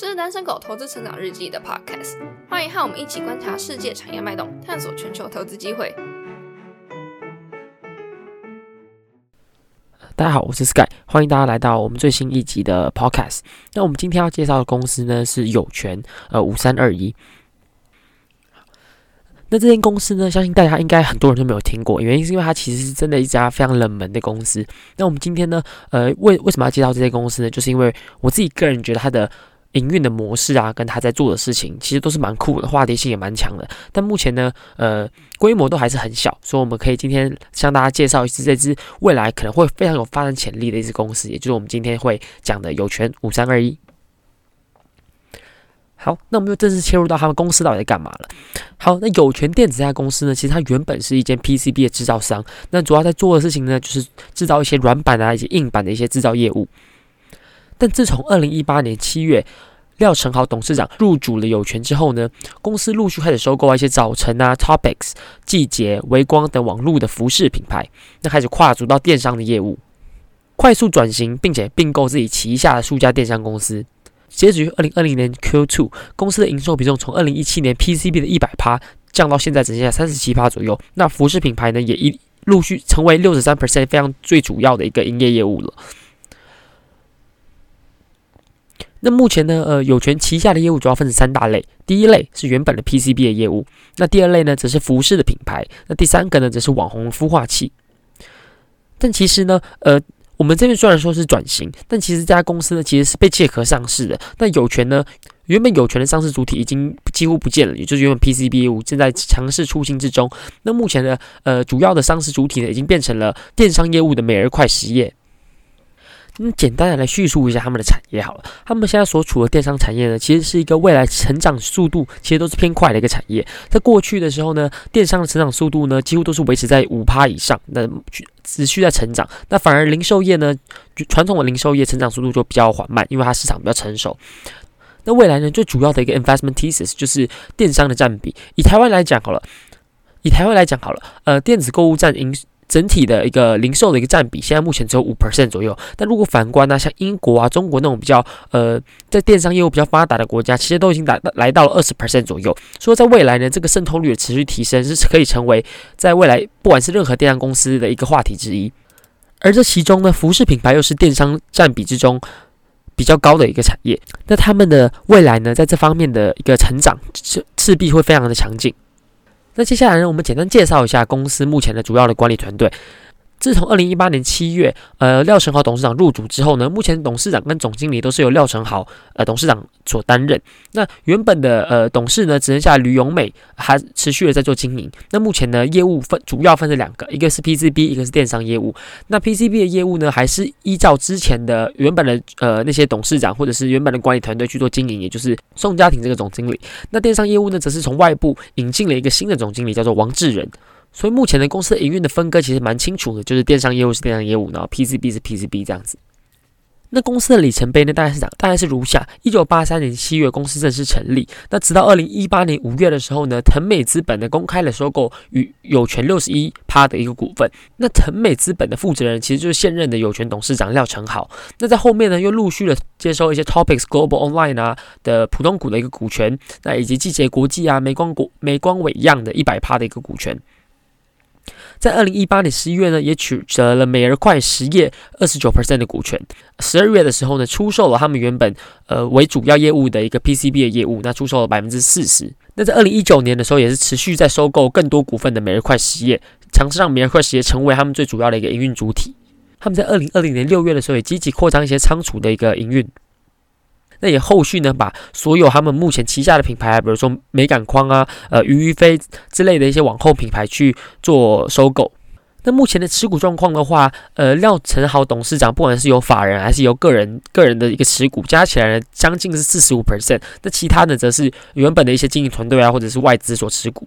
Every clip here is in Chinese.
这是单身狗投资成长日记的 podcast，欢迎和我们一起观察世界产业脉动，探索全球投资机会。大家好，我是 Sky，欢迎大家来到我们最新一集的 podcast。那我们今天要介绍的公司呢是有权，呃，五三二一。那这间公司呢，相信大家应该很多人都没有听过，原因是因为它其实是真的一家非常冷门的公司。那我们今天呢，呃，为为什么要介绍这间公司呢？就是因为我自己个人觉得它的营运的模式啊，跟他在做的事情，其实都是蛮酷的，话题性也蛮强的。但目前呢，呃，规模都还是很小，所以我们可以今天向大家介绍一支这支未来可能会非常有发展潜力的一支公司，也就是我们今天会讲的有权五三二一。好，那我们就正式切入到他们公司到底在干嘛了。好，那有权电子这家公司呢，其实它原本是一间 PCB 的制造商，那主要在做的事情呢，就是制造一些软板啊、一些硬板的一些制造业务。但自从二零一八年七月，廖成豪董事长入主了有权之后呢，公司陆续开始收购一些早晨啊、Topics、季节、微光等网络的服饰品牌，那开始跨足到电商的业务，快速转型，并且并购自己旗下的数家电商公司。截止于二零二零年 Q2，公司的营收比重从二零一七年 PCB 的一百趴降到现在只剩下三十七趴左右。那服饰品牌呢，也一陆续成为六十三 percent 非常最主要的一个营业业务了。那目前呢，呃，有权旗下的业务主要分成三大类。第一类是原本的 PCB 的业务，那第二类呢，则是服饰的品牌，那第三个呢，则是网红孵化器。但其实呢，呃，我们这边虽然说是转型，但其实这家公司呢，其实是被借壳上市的。那有权呢，原本有权的上市主体已经几乎不见了，也就是原本 PCB 业务正在强势出清之中。那目前呢，呃，主要的上市主体呢，已经变成了电商业务的美而快实业。那简单的来叙述一下他们的产业好了。他们现在所处的电商产业呢，其实是一个未来成长速度其实都是偏快的一个产业。在过去的时候呢，电商的成长速度呢，几乎都是维持在五趴以上，那持续在成长。那反而零售业呢，传统的零售业成长速度就比较缓慢，因为它市场比较成熟。那未来呢，最主要的一个 investment thesis 就是电商的占比。以台湾来讲好了，以台湾来讲好了，呃，电子购物占营。整体的一个零售的一个占比，现在目前只有五 percent 左右。但如果反观呢，像英国啊、中国那种比较呃，在电商业务比较发达的国家，其实都已经达来到了二十 percent 左右。所以在未来呢，这个渗透率的持续提升是可以成为在未来不管是任何电商公司的一个话题之一。而这其中呢，服饰品牌又是电商占比之中比较高的一个产业。那他们的未来呢，在这方面的一个成长势势必会非常的强劲。那接下来呢，我们简单介绍一下公司目前的主要的管理团队。自从二零一八年七月，呃，廖成豪董事长入主之后呢，目前董事长跟总经理都是由廖成豪呃董事长所担任。那原本的呃董事呢，只剩下吕永美还持续的在做经营。那目前呢，业务分主要分成两个，一个是 PCB，一个是电商业务。那 PCB 的业务呢，还是依照之前的原本的呃那些董事长或者是原本的管理团队去做经营，也就是宋家庭这个总经理。那电商业务呢，则是从外部引进了一个新的总经理，叫做王志仁。所以目前的公司营运的分割其实蛮清楚的，就是电商业务是电商业务，然后 PCB 是 PCB 这样子。那公司的里程碑呢，大概是讲大概是如下：一九八三年七月，公司正式成立。那直到二零一八年五月的时候呢，腾美资本呢公开了收购与有权六十一趴的一个股份。那腾美资本的负责人其实就是现任的有权董事长廖成豪。那在后面呢，又陆续的接收一些 Topics Global Online 啊的普通股的一个股权，那以及季节国际啊、美光国、美光伟样的一百趴的一个股权。在二零一八年十一月呢，也取得了美而快实业二十九 percent 的股权。十二月的时候呢，出售了他们原本呃为主要业务的一个 PCB 的业务，那出售了百分之四十。那在二零一九年的时候，也是持续在收购更多股份的美而快实业，尝试让美而快实业成为他们最主要的一个营运主体。他们在二零二零年六月的时候，也积极扩张一些仓储的一个营运。那也后续呢，把所有他们目前旗下的品牌，比如说美感框啊、呃鱼鱼飞之类的一些网后品牌去做收购。那目前的持股状况的话，呃，廖成豪董事长不管是由法人还是由个人个人的一个持股加起来呢，将近是四十五 percent。那其他呢，则是原本的一些经营团队啊，或者是外资所持股。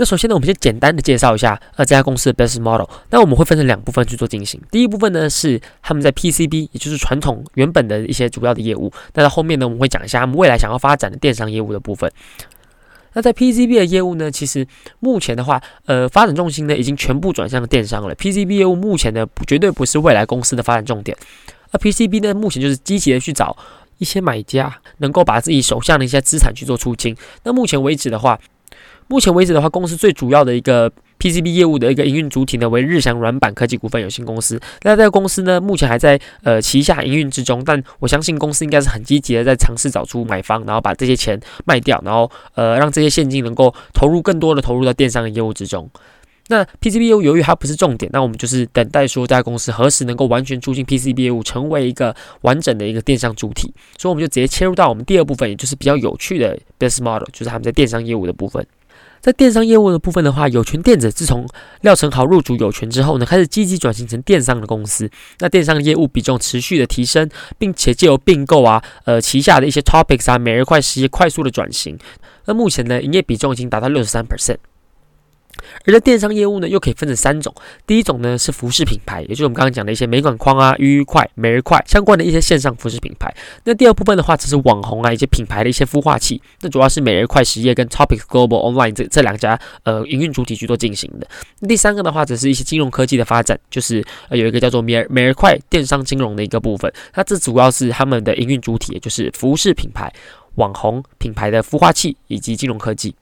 那首先呢，我们先简单的介绍一下呃这家公司的 business model。那我们会分成两部分去做进行。第一部分呢是他们在 PCB，也就是传统原本的一些主要的业务。那到后面呢，我们会讲一下他们未来想要发展的电商业务的部分。那在 PCB 的业务呢，其实目前的话，呃，发展重心呢已经全部转向电商了。PCB 业务目前呢绝对不是未来公司的发展重点。而 PCB 呢，目前就是积极的去找。一些买家能够把自己手下的一些资产去做出清。那目前为止的话，目前为止的话，公司最主要的一个 PCB 业务的一个营运主体呢为日翔软板科技股份有限公司。那这个公司呢，目前还在呃旗下营运之中，但我相信公司应该是很积极的在尝试找出买方，然后把这些钱卖掉，然后呃让这些现金能够投入更多的投入到电商的业务之中。那 PCB 业务由于它不是重点，那我们就是等待说这家公司何时能够完全出进 PCB 业务，成为一个完整的一个电商主体。所以我们就直接切入到我们第二部分，也就是比较有趣的 business model，就是他们在电商业务的部分。在电商业务的部分的话，有权电子自从廖成豪入主有权之后呢，开始积极转型成电商的公司。那电商业务比重持续的提升，并且借由并购啊，呃旗下的一些 topics 啊，每日快时业快速的转型。那目前呢，营业比重已经达到六十三 percent。而在电商业务呢，又可以分成三种。第一种呢是服饰品牌，也就是我们刚刚讲的一些美管框啊、愉愉快、每日快相关的一些线上服饰品牌。那第二部分的话，只是网红啊一些品牌的一些孵化器。那主要是每日快实业跟 Topic Global Online 这这两家呃营运主体去做进行的。第三个的话，只是一些金融科技的发展，就是呃有一个叫做美每日快电商金融的一个部分。那这主要是他们的营运主体，也就是服饰品牌、网红品牌的孵化器以及金融科技。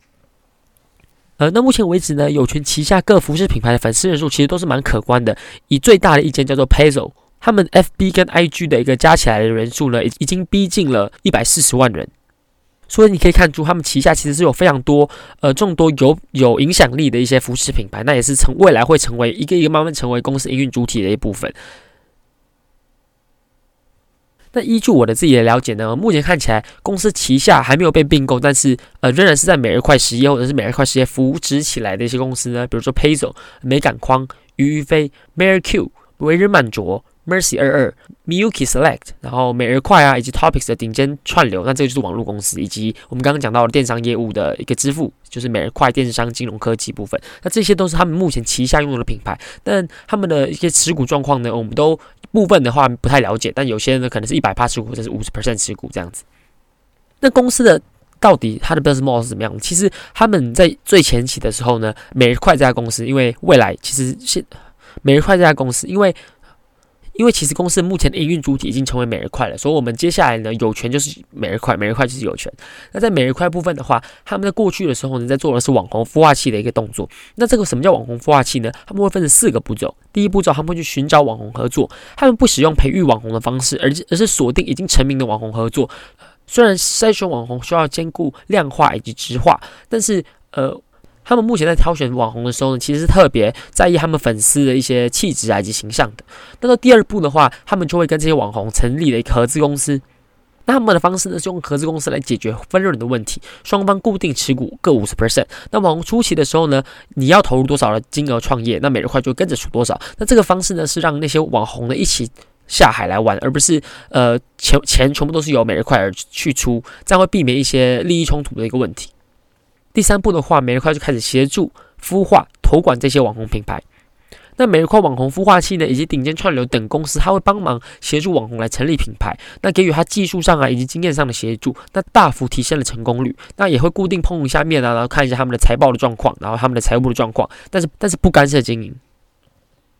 呃，那目前为止呢，有权旗下各服饰品牌的粉丝人数其实都是蛮可观的。以最大的一间叫做 Peso，他们 FB 跟 IG 的一个加起来的人数呢，已已经逼近了一百四十万人。所以你可以看出，他们旗下其实是有非常多呃众多有有影响力的一些服饰品牌，那也是成未来会成为一个一个慢慢成为公司营运主体的一部分。那依据我的自己的了解呢，目前看起来公司旗下还没有被并购，但是呃仍然是在每日快实业或者是每日快实业扶植起来的一些公司呢，比如说 p a z o 美感框、鱼鱼飞、Marq、维日曼卓、Mercy 二二、Miyuki Select，然后每日快啊，以及 Topics 的顶尖串流，那这个就是网络公司，以及我们刚刚讲到的电商业务的一个支付，就是每日快电商金融科技部分，那这些都是他们目前旗下拥有的品牌，但他们的一些持股状况呢，我们都。部分的话不太了解，但有些人呢可能是一百趴持股或者是五十 percent 持股这样子。那公司的到底它的 business model 是怎么样？其实他们在最前期的时候呢，每日快这家公司，因为未来其实现每日快这家公司，因为因为其实公司目前的营运主体已经成为每日快了，所以我们接下来呢有权就是每日快，每日快就是有权。那在每日快部分的话，他们在过去的时候呢，在做的是网红孵化器的一个动作。那这个什么叫网红孵化器呢？他们会分成四个步骤。第一步骤，他们会去寻找网红合作，他们不使用培育网红的方式，而而是锁定已经成名的网红合作。虽然筛选网红需要兼顾量化以及质化，但是呃。他们目前在挑选网红的时候呢，其实是特别在意他们粉丝的一些气质啊以及形象的。那到第二步的话，他们就会跟这些网红成立了一个合资公司。那他们的方式呢，是用合资公司来解决分润的问题，双方固定持股各五十 percent。那网红初期的时候呢，你要投入多少的金额创业，那每日快就跟着出多少。那这个方式呢，是让那些网红呢一起下海来玩，而不是呃钱钱全部都是由每日快而去出，这样会避免一些利益冲突的一个问题。第三步的话，每日快就开始协助孵化、投管这些网红品牌。那每日快网红孵化器呢，以及顶尖串流等公司，他会帮忙协助网红来成立品牌，那给予他技术上啊以及经验上的协助，那大幅提升了成功率。那也会固定碰一下面啊，然后看一下他们的财报的状况，然后他们的财务的状况，但是但是不干涉经营。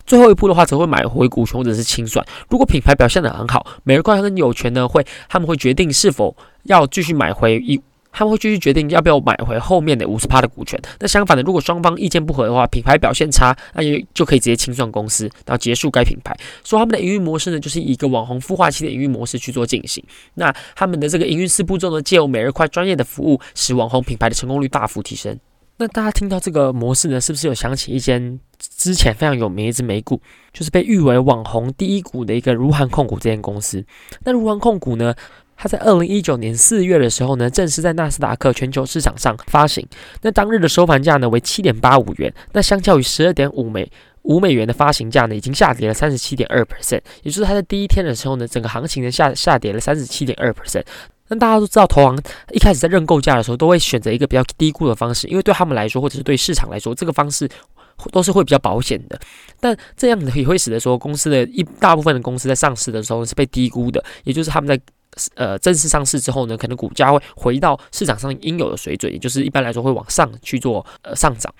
最后一步的话，则会买回股权或者是清算。如果品牌表现得很好，每日快跟有权呢会他们会决定是否要继续买回一。他们会继续决定要不要买回后面的五十趴的股权。那相反的，如果双方意见不合的话，品牌表现差，那也就可以直接清算公司，然后结束该品牌。说他们的营运模式呢，就是以一个网红孵化器的营运模式去做进行。那他们的这个营运四步骤呢，借由每日快专业的服务，使网红品牌的成功率大幅提升。那大家听到这个模式呢，是不是有想起一间之前非常有名一只美股，就是被誉为网红第一股的一个如涵控股这间公司？那如涵控股呢？它在二零一九年四月的时候呢，正式在纳斯达克全球市场上发行。那当日的收盘价呢为七点八五元，那相较于十二点五美五美元的发行价呢，已经下跌了三十七点二 percent。也就是它在第一天的时候呢，整个行情呢下下跌了三十七点二 percent。那大家都知道，投行一开始在认购价的时候，都会选择一个比较低估的方式，因为对他们来说，或者是对市场来说，这个方式都是会比较保险的。但这样也会使得说，公司的一大部分的公司在上市的时候是被低估的，也就是他们在。呃，正式上市之后呢，可能股价会回到市场上应有的水准，也就是一般来说会往上去做呃上涨。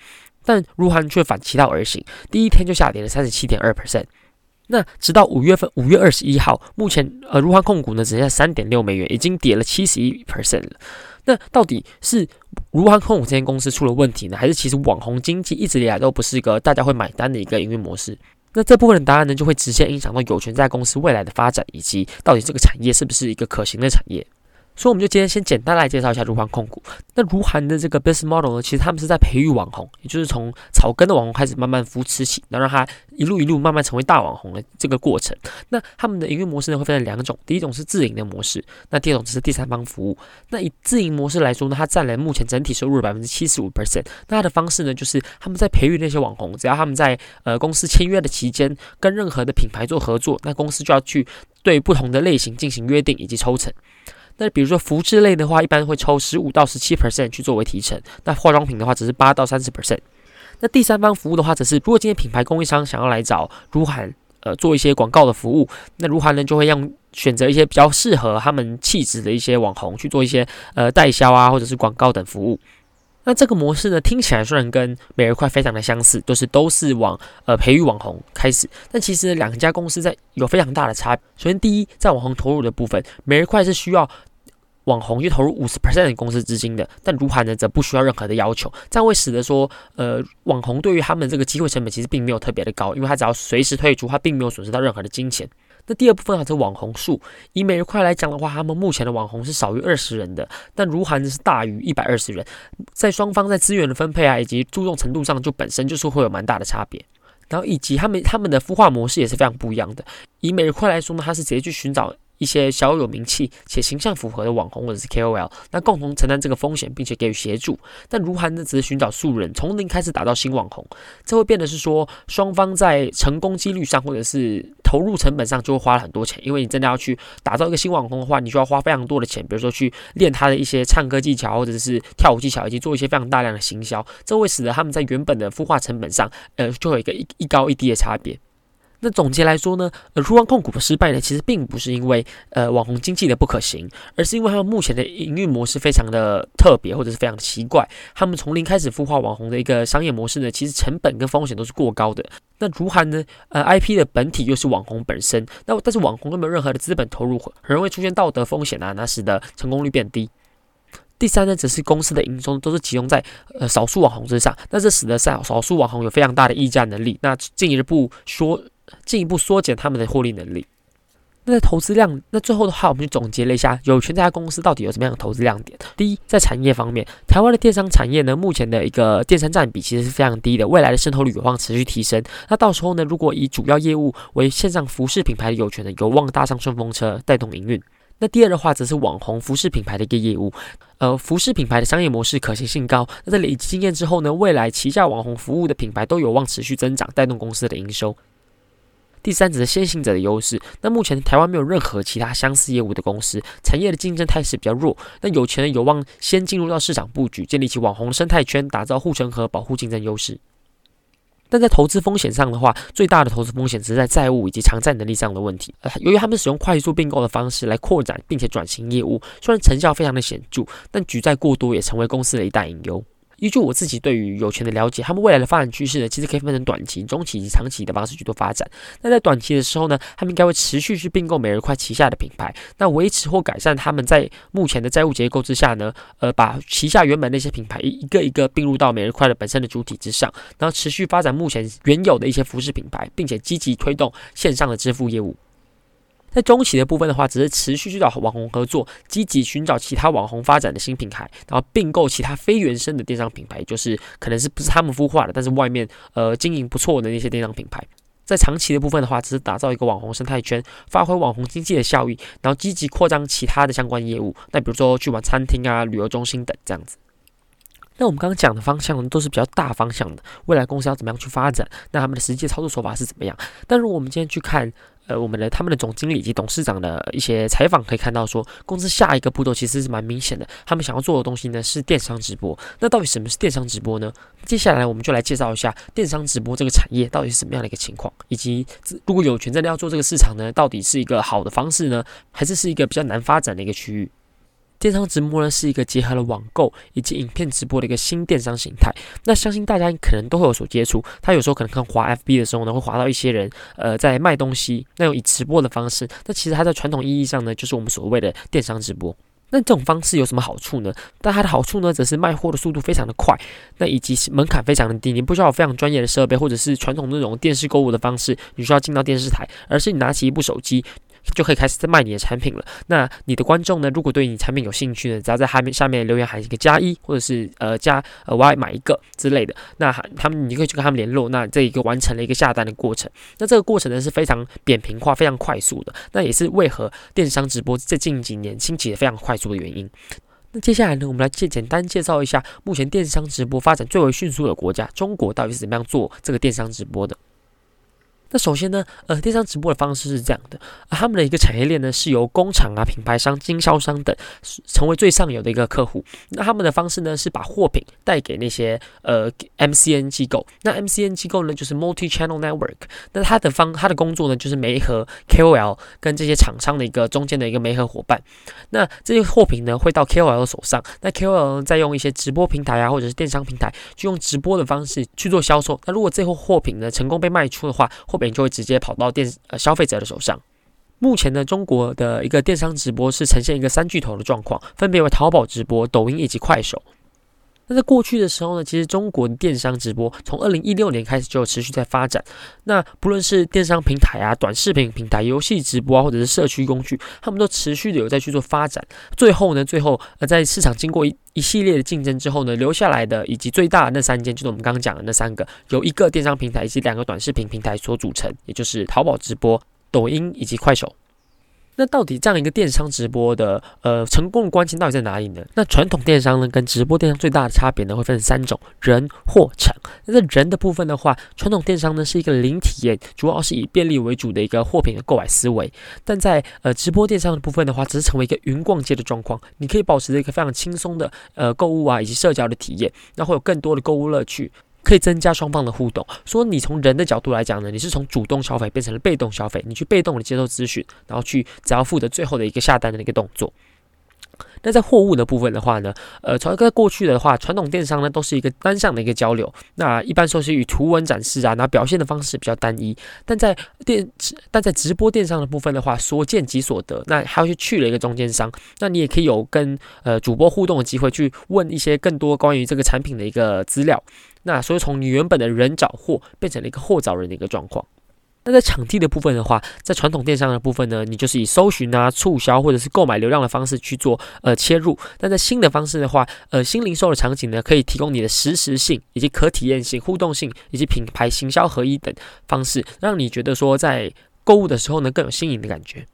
但如涵却反其道而行，第一天就下跌了三十七点二 percent。那直到五月份，五月二十一号，目前呃，如环控股呢只剩下三点六美元，已经跌了七十一 percent 了。那到底是如环控股这间公司出了问题呢，还是其实网红经济一直以来都不是一个大家会买单的一个营运模式？那这部分的答案呢，就会直接影响到有权在公司未来的发展，以及到底这个产业是不是一个可行的产业。所以我们就今天先简单来介绍一下如涵控股。那如涵的这个 business model 呢，其实他们是在培育网红，也就是从草根的网红开始慢慢扶持起，然后让他一路一路慢慢成为大网红的这个过程。那他们的营运模式呢，会分成两种，第一种是自营的模式，那第二种就是第三方服务。那以自营模式来说呢，它占了目前整体收入的百分之七十五 percent。那它的方式呢，就是他们在培育那些网红，只要他们在呃公司签约的期间跟任何的品牌做合作，那公司就要去对不同的类型进行约定以及抽成。那比如说服饰类的话，一般会抽十五到十七 percent 去作为提成。那化妆品的话，只是八到三十 percent。那第三方服务的话，则是如果今天品牌供应商想要来找如涵，呃，做一些广告的服务，那如涵呢就会让选择一些比较适合他们气质的一些网红去做一些呃代销啊，或者是广告等服务。那这个模式呢，听起来虽然跟美日快非常的相似，都是都是往呃培育网红开始，但其实两家公司在有非常大的差。首先，第一，在网红投入的部分，美日快是需要。网红去投入五十 percent 的公司资金的，但如涵呢则不需要任何的要求，这样会使得说，呃，网红对于他们这个机会成本其实并没有特别的高，因为他只要随时退出，他并没有损失到任何的金钱。那第二部分啊，是网红数，以每日快来讲的话，他们目前的网红是少于二十人的，但如涵是大于一百二十人，在双方在资源的分配啊以及注重程度上，就本身就是会有蛮大的差别。然后以及他们他们的孵化模式也是非常不一样的。以每日快来说呢，他是直接去寻找。一些小有名气且形象符合的网红或者是 KOL，那共同承担这个风险，并且给予协助。但如涵呢，只是寻找素人，从零开始打造新网红，这会变得是说，双方在成功几率上或者是投入成本上就会花了很多钱。因为你真的要去打造一个新网红的话，你需要花非常多的钱，比如说去练他的一些唱歌技巧或者是跳舞技巧，以及做一些非常大量的行销，这会使得他们在原本的孵化成本上，呃，就有一个一一高一低的差别。那总结来说呢，呃，如湾控股的失败呢，其实并不是因为呃网红经济的不可行，而是因为他们目前的营运模式非常的特别，或者是非常的奇怪。他们从零开始孵化网红的一个商业模式呢，其实成本跟风险都是过高的。那如涵呢，呃，IP 的本体又是网红本身，那但是网红又没有任何的资本投入，很容易出现道德风险啊，那使得成功率变低。第三呢，则是公司的营收都是集中在呃少数网红之上，那这使得少少数网红有非常大的溢价能力，那进一步说。进一步缩减他们的获利能力。那在投资量，那最后的话，我们就总结了一下，有权这家公司到底有什么样的投资亮点。第一，在产业方面，台湾的电商产业呢，目前的一个电商占比其实是非常低的，未来的渗透率有望持续提升。那到时候呢，如果以主要业务为线上服饰品牌的有权呢，有望搭上顺风车，带动营运。那第二的话，则是网红服饰品牌的一个业务，呃，服饰品牌的商业模式可行性高。那在累积经验之后呢，未来旗下网红服务的品牌都有望持续增长，带动公司的营收。第三则是先行者的优势。那目前台湾没有任何其他相似业务的公司，产业的竞争态势比较弱。那有钱人有望先进入到市场布局，建立起网红生态圈，打造护城河，保护竞争优势。但在投资风险上的话，最大的投资风险只是在债务以及偿债能力上的问题。由于他们使用快速并购的方式来扩展并且转型业务，虽然成效非常的显著，但举债过多也成为公司的一大隐忧。依据我自己对于有权的了解，他们未来的发展趋势呢，其实可以分成短期、中期以及长期的方式去做发展。那在短期的时候呢，他们应该会持续去并购美日快旗下的品牌，那维持或改善他们在目前的债务结构之下呢，呃，把旗下原本那些品牌一个一个并入到美日快的本身的主体之上，然后持续发展目前原有的一些服饰品牌，并且积极推动线上的支付业务。在中期的部分的话，只是持续去找网红合作，积极寻找其他网红发展的新品牌，然后并购其他非原生的电商品牌，就是可能是不是他们孵化的，但是外面呃经营不错的那些电商品牌。在长期的部分的话，只是打造一个网红生态圈，发挥网红经济的效益，然后积极扩张其他的相关业务，那比如说去玩餐厅啊、旅游中心等这样子。那我们刚刚讲的方向都是比较大方向的，未来公司要怎么样去发展，那他们的实际操作手法是怎么样？但如果我们今天去看，呃，我们的他们的总经理以及董事长的一些采访可以看到，说公司下一个步骤其实是蛮明显的。他们想要做的东西呢是电商直播。那到底什么是电商直播呢？接下来我们就来介绍一下电商直播这个产业到底是什么样的一个情况，以及如果有权真的要做这个市场呢，到底是一个好的方式呢，还是是一个比较难发展的一个区域？电商直播呢是一个结合了网购以及影片直播的一个新电商形态。那相信大家可能都会有所接触。他有时候可能看滑 FB 的时候呢，会滑到一些人呃在卖东西，那用以直播的方式。那其实它在传统意义上呢，就是我们所谓的电商直播。那这种方式有什么好处呢？但它的好处呢，则是卖货的速度非常的快，那以及门槛非常的低。你不需要非常专业的设备，或者是传统那种电视购物的方式，你需要进到电视台，而是你拿起一部手机。就可以开始在卖你的产品了。那你的观众呢？如果对你产品有兴趣呢，只要在下面下面留言喊一个加一，或者是呃加呃我要买一个之类的，那他们你可以去跟他们联络。那这一个完成了一个下单的过程。那这个过程呢是非常扁平化、非常快速的。那也是为何电商直播在近几年兴起的非常快速的原因。那接下来呢，我们来介简单介绍一下目前电商直播发展最为迅速的国家——中国，到底是怎么样做这个电商直播的。那首先呢，呃，电商直播的方式是这样的，他们的一个产业链呢，是由工厂啊、品牌商、经销商等成为最上游的一个客户。那他们的方式呢，是把货品带给那些呃 MCN 机构。那 MCN 机构呢，就是 Multi Channel Network。那他的方他的工作呢，就是媒合 KOL 跟这些厂商的一个中间的一个媒合伙伴。那这些货品呢，会到 KOL 手上。那 KOL 再用一些直播平台啊，或者是电商平台，就用直播的方式去做销售。那如果这货货品呢，成功被卖出的话，货品就会直接跑到电呃消费者的手上。目前呢，中国的一个电商直播是呈现一个三巨头的状况，分别为淘宝直播、抖音以及快手。那在过去的时候呢，其实中国的电商直播从二零一六年开始就持续在发展。那不论是电商平台啊、短视频平台、游戏直播啊，或者是社区工具，他们都持续的有在去做发展。最后呢，最后呃，在市场经过一一系列的竞争之后呢，留下来的以及最大的那三间，就是我们刚刚讲的那三个，由一个电商平台以及两个短视频平台所组成，也就是淘宝直播、抖音以及快手。那到底这样一个电商直播的呃成功的关键到底在哪里呢？那传统电商呢跟直播电商最大的差别呢会分成三种：人、货、场。那在人的部分的话，传统电商呢是一个零体验，主要是以便利为主的一个货品的购买思维；但在呃直播电商的部分的话，只是成为一个云逛街的状况，你可以保持着一个非常轻松的呃购物啊以及社交的体验，那会有更多的购物乐趣。可以增加双方的互动。说你从人的角度来讲呢，你是从主动消费变成了被动消费，你去被动的接受资讯，然后去只要负责最后的一个下单的一个动作。那在货物的部分的话呢，呃，从在过去的话，传统电商呢都是一个单向的一个交流，那一般说是以图文展示啊，那表现的方式比较单一。但在电但在直播电商的部分的话，所见即所得，那还要去去了一个中间商，那你也可以有跟呃主播互动的机会，去问一些更多关于这个产品的一个资料。那所以从你原本的人找货，变成了一个货找人的一个状况。那在场地的部分的话，在传统电商的部分呢，你就是以搜寻啊、促销或者是购买流量的方式去做呃切入。但在新的方式的话，呃，新零售的场景呢，可以提供你的实时性以及可体验性、互动性以及品牌行销合一等方式，让你觉得说在购物的时候呢更有新颖的感觉。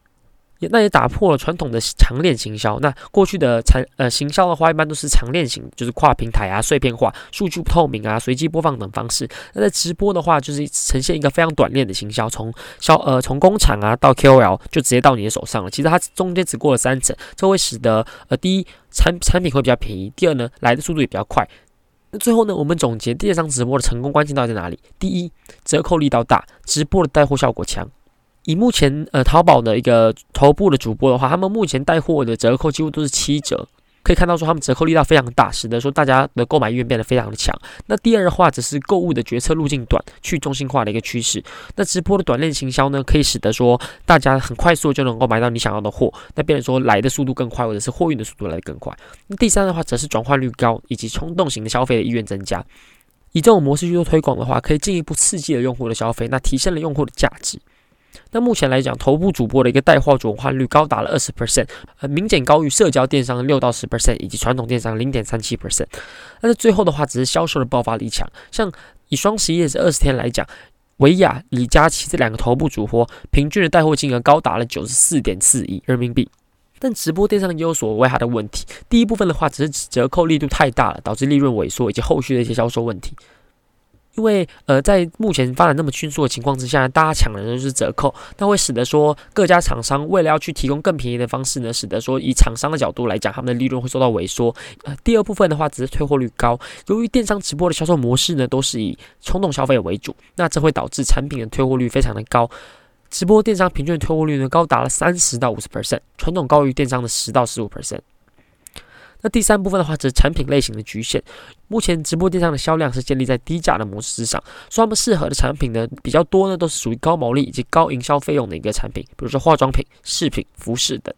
也那也打破了传统的长链行销。那过去的长呃行销的话，一般都是长链型，就是跨平台啊、碎片化、数据不透明啊、随机播放等方式。那在直播的话，就是呈现一个非常短链的行销，从销呃从工厂啊到 KOL 就直接到你的手上了。其实它中间只过了三层，这会使得呃第一产产品会比较便宜，第二呢来的速度也比较快。那最后呢，我们总结电商直播的成功关键到底在哪里？第一，折扣力道大，直播的带货效果强。以目前呃淘宝的一个头部的主播的话，他们目前带货的折扣几乎都是七折，可以看到说他们折扣力道非常大，使得说大家的购买意愿变得非常的强。那第二的话，只是购物的决策路径短，去中心化的一个趋势。那直播的短链行销呢，可以使得说大家很快速就能够买到你想要的货，那变成说来的速度更快，或者是货运的速度来得更快。那第三的话，则是转换率高以及冲动型的消费的意愿增加。以这种模式去做推广的话，可以进一步刺激了用户的消费，那提升了用户的价值。那目前来讲，头部主播的一个带货转换率高达了二十 percent，呃，明显高于社交电商六到十 percent，以及传统电商零点三七 percent。但是最后的话，只是销售的爆发力强。像以双十一这二十天来讲，维亚、李佳琦这两个头部主播，平均的带货金额高达了九十四点四亿人民币。但直播电商也有所谓它的问题。第一部分的话，只是折扣力度太大了，导致利润萎缩，以及后续的一些销售问题。因为呃，在目前发展那么迅速的情况之下，大家抢的都是折扣，那会使得说各家厂商为了要去提供更便宜的方式呢，使得说以厂商的角度来讲，他们的利润会受到萎缩。呃，第二部分的话，只是退货率高，由于电商直播的销售模式呢，都是以冲动消费为主，那这会导致产品的退货率非常的高。直播电商平均的退货率呢，高达了三十到五十 percent，传统高于电商的十到十五 percent。那第三部分的话，则是产品类型的局限。目前直播电商的销量是建立在低价的模式之上，所以他们适合的产品呢比较多呢，都是属于高毛利以及高营销费用的一个产品，比如说化妆品、饰品、服饰等。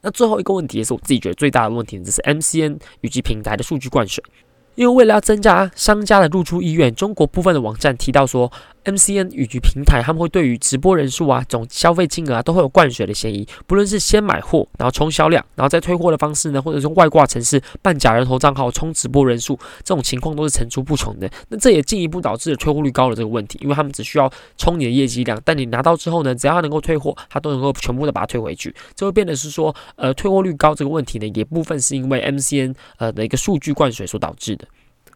那最后一个问题也是我自己觉得最大的问题，就是 MCN 以及平台的数据灌水。因为为了要增加商家的入驻意愿，中国部分的网站提到说。MCN 以及平台，他们会对于直播人数啊、总消费金额啊，都会有灌水的嫌疑。不论是先买货，然后冲销量，然后再退货的方式呢，或者是外挂城市办假人头账号冲直播人数，这种情况都是层出不穷的。那这也进一步导致了退货率高的这个问题，因为他们只需要冲你的业绩量，但你拿到之后呢，只要他能够退货，他都能够全部的把它退回去。这会变得是说，呃，退货率高这个问题呢，也部分是因为 MCN 呃的一个数据灌水所导致的。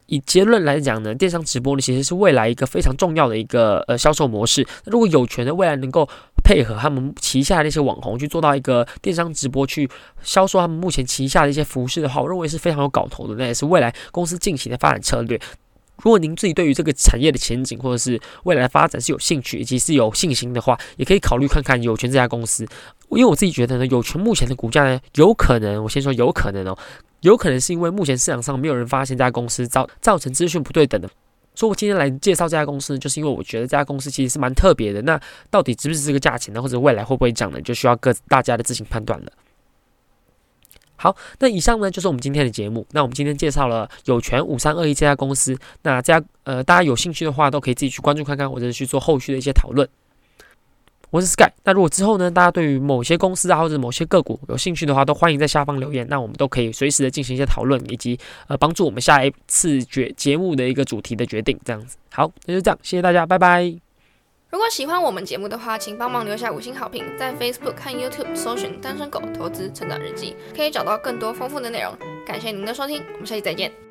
以结论来讲呢，电商直播呢其实是未来一个非常重要的一个呃销售模式。那如果有权的未来能够配合他们旗下的那些网红去做到一个电商直播，去销售他们目前旗下的一些服饰的话，我认为是非常有搞头的。那也是未来公司近期的发展策略。如果您自己对于这个产业的前景或者是未来发展是有兴趣以及是有信心的话，也可以考虑看看有权这家公司。因为我自己觉得呢，有权目前的股价呢，有可能我先说有可能哦。有可能是因为目前市场上没有人发现这家公司造造成资讯不对等的，所以我今天来介绍这家公司，就是因为我觉得这家公司其实是蛮特别的。那到底值不值这个价钱呢？或者未来会不会涨呢？就需要各大家的自行判断了。好，那以上呢就是我们今天的节目。那我们今天介绍了有权五三二一这家公司。那这家呃大家有兴趣的话，都可以自己去关注看看，或者是去做后续的一些讨论。我是 Sky。那如果之后呢，大家对于某些公司啊或者某些个股有兴趣的话，都欢迎在下方留言。那我们都可以随时的进行一些讨论，以及呃帮助我们下一次决节目的一个主题的决定。这样子，好，那就这样，谢谢大家，拜拜。如果喜欢我们节目的话，请帮忙留下五星好评，在 Facebook 和 YouTube 搜寻“单身狗投资成长日记”，可以找到更多丰富的内容。感谢您的收听，我们下期再见。